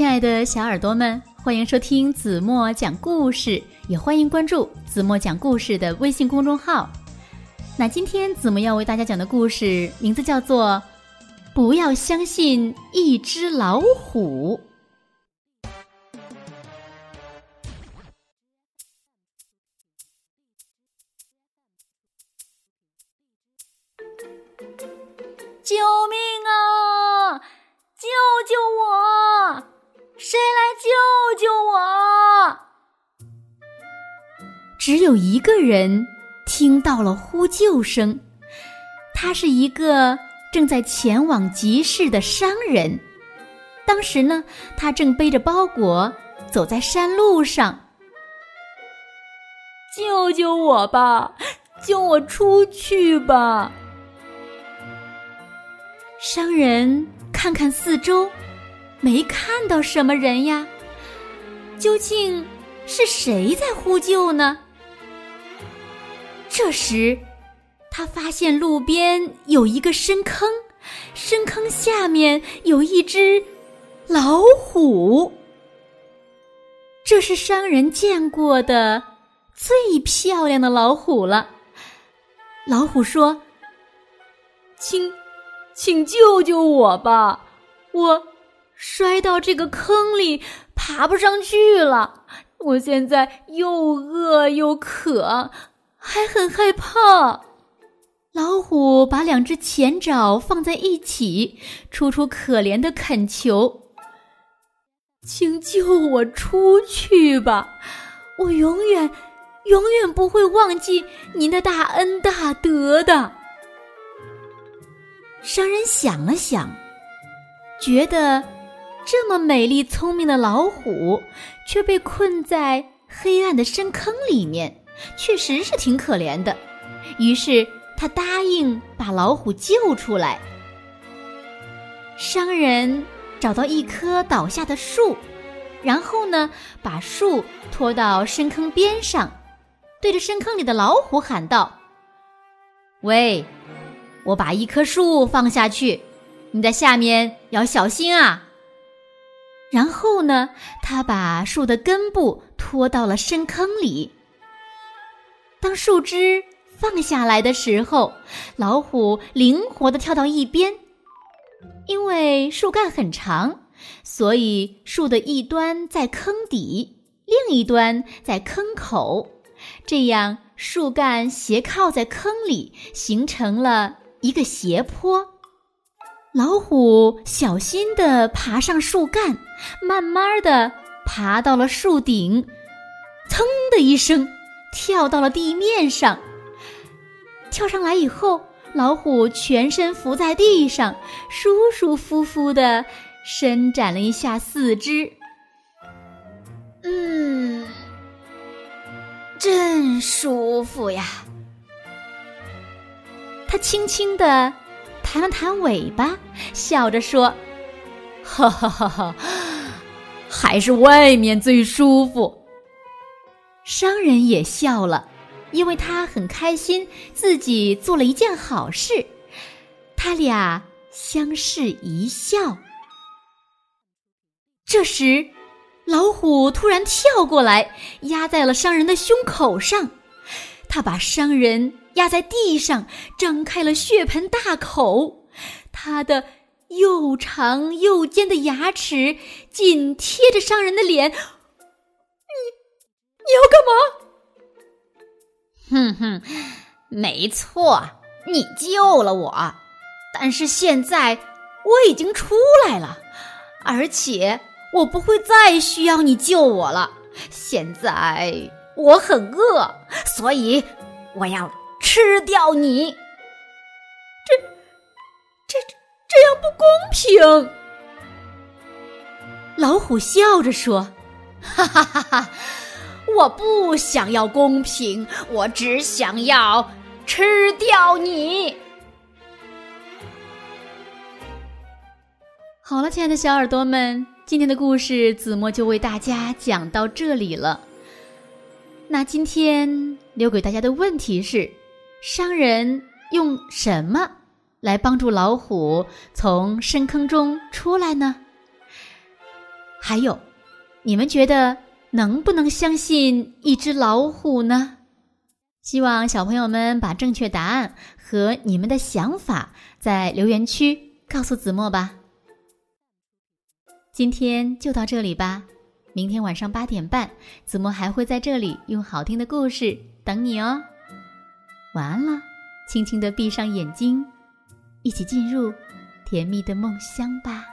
亲爱的小耳朵们，欢迎收听子墨讲故事，也欢迎关注子墨讲故事的微信公众号。那今天子墨要为大家讲的故事名字叫做《不要相信一只老虎》。救命只有一个人听到了呼救声，他是一个正在前往集市的商人。当时呢，他正背着包裹走在山路上。救救我吧！救我出去吧！商人看看四周，没看到什么人呀。究竟是谁在呼救呢？这时，他发现路边有一个深坑，深坑下面有一只老虎。这是商人见过的最漂亮的老虎了。老虎说：“请。”请救救我吧！我摔到这个坑里，爬不上去了。我现在又饿又渴，还很害怕。老虎把两只前爪放在一起，楚楚可怜的恳求：“请救我出去吧！我永远、永远不会忘记您的大恩大德的。”商人想了想，觉得这么美丽聪明的老虎却被困在黑暗的深坑里面，确实是挺可怜的。于是他答应把老虎救出来。商人找到一棵倒下的树，然后呢，把树拖到深坑边上，对着深坑里的老虎喊道：“喂！”我把一棵树放下去，你在下面要小心啊。然后呢，他把树的根部拖到了深坑里。当树枝放下来的时候，老虎灵活的跳到一边，因为树干很长，所以树的一端在坑底，另一端在坑口，这样树干斜靠在坑里，形成了。一个斜坡，老虎小心地爬上树干，慢慢地爬到了树顶，噌的一声跳到了地面上。跳上来以后，老虎全身伏在地上，舒舒服服的伸展了一下四肢。嗯，真舒服呀。它轻轻的弹了弹尾巴，笑着说：“ 哈哈哈哈，还是外面最舒服。”商人也笑了，因为他很开心自己做了一件好事。他俩相视一笑。这时，老虎突然跳过来，压在了商人的胸口上。他把商人。压在地上，张开了血盆大口，他的又长又尖的牙齿紧贴着商人的脸。你，要干嘛？哼哼，没错，你救了我，但是现在我已经出来了，而且我不会再需要你救我了。现在我很饿，所以我要。吃掉你！这、这、这样不公平！老虎笑着说：“哈哈哈哈！我不想要公平，我只想要吃掉你。”好了，亲爱的小耳朵们，今天的故事子墨就为大家讲到这里了。那今天留给大家的问题是。商人用什么来帮助老虎从深坑中出来呢？还有，你们觉得能不能相信一只老虎呢？希望小朋友们把正确答案和你们的想法在留言区告诉子墨吧。今天就到这里吧，明天晚上八点半，子墨还会在这里用好听的故事等你哦。晚安了，轻轻的闭上眼睛，一起进入甜蜜的梦乡吧。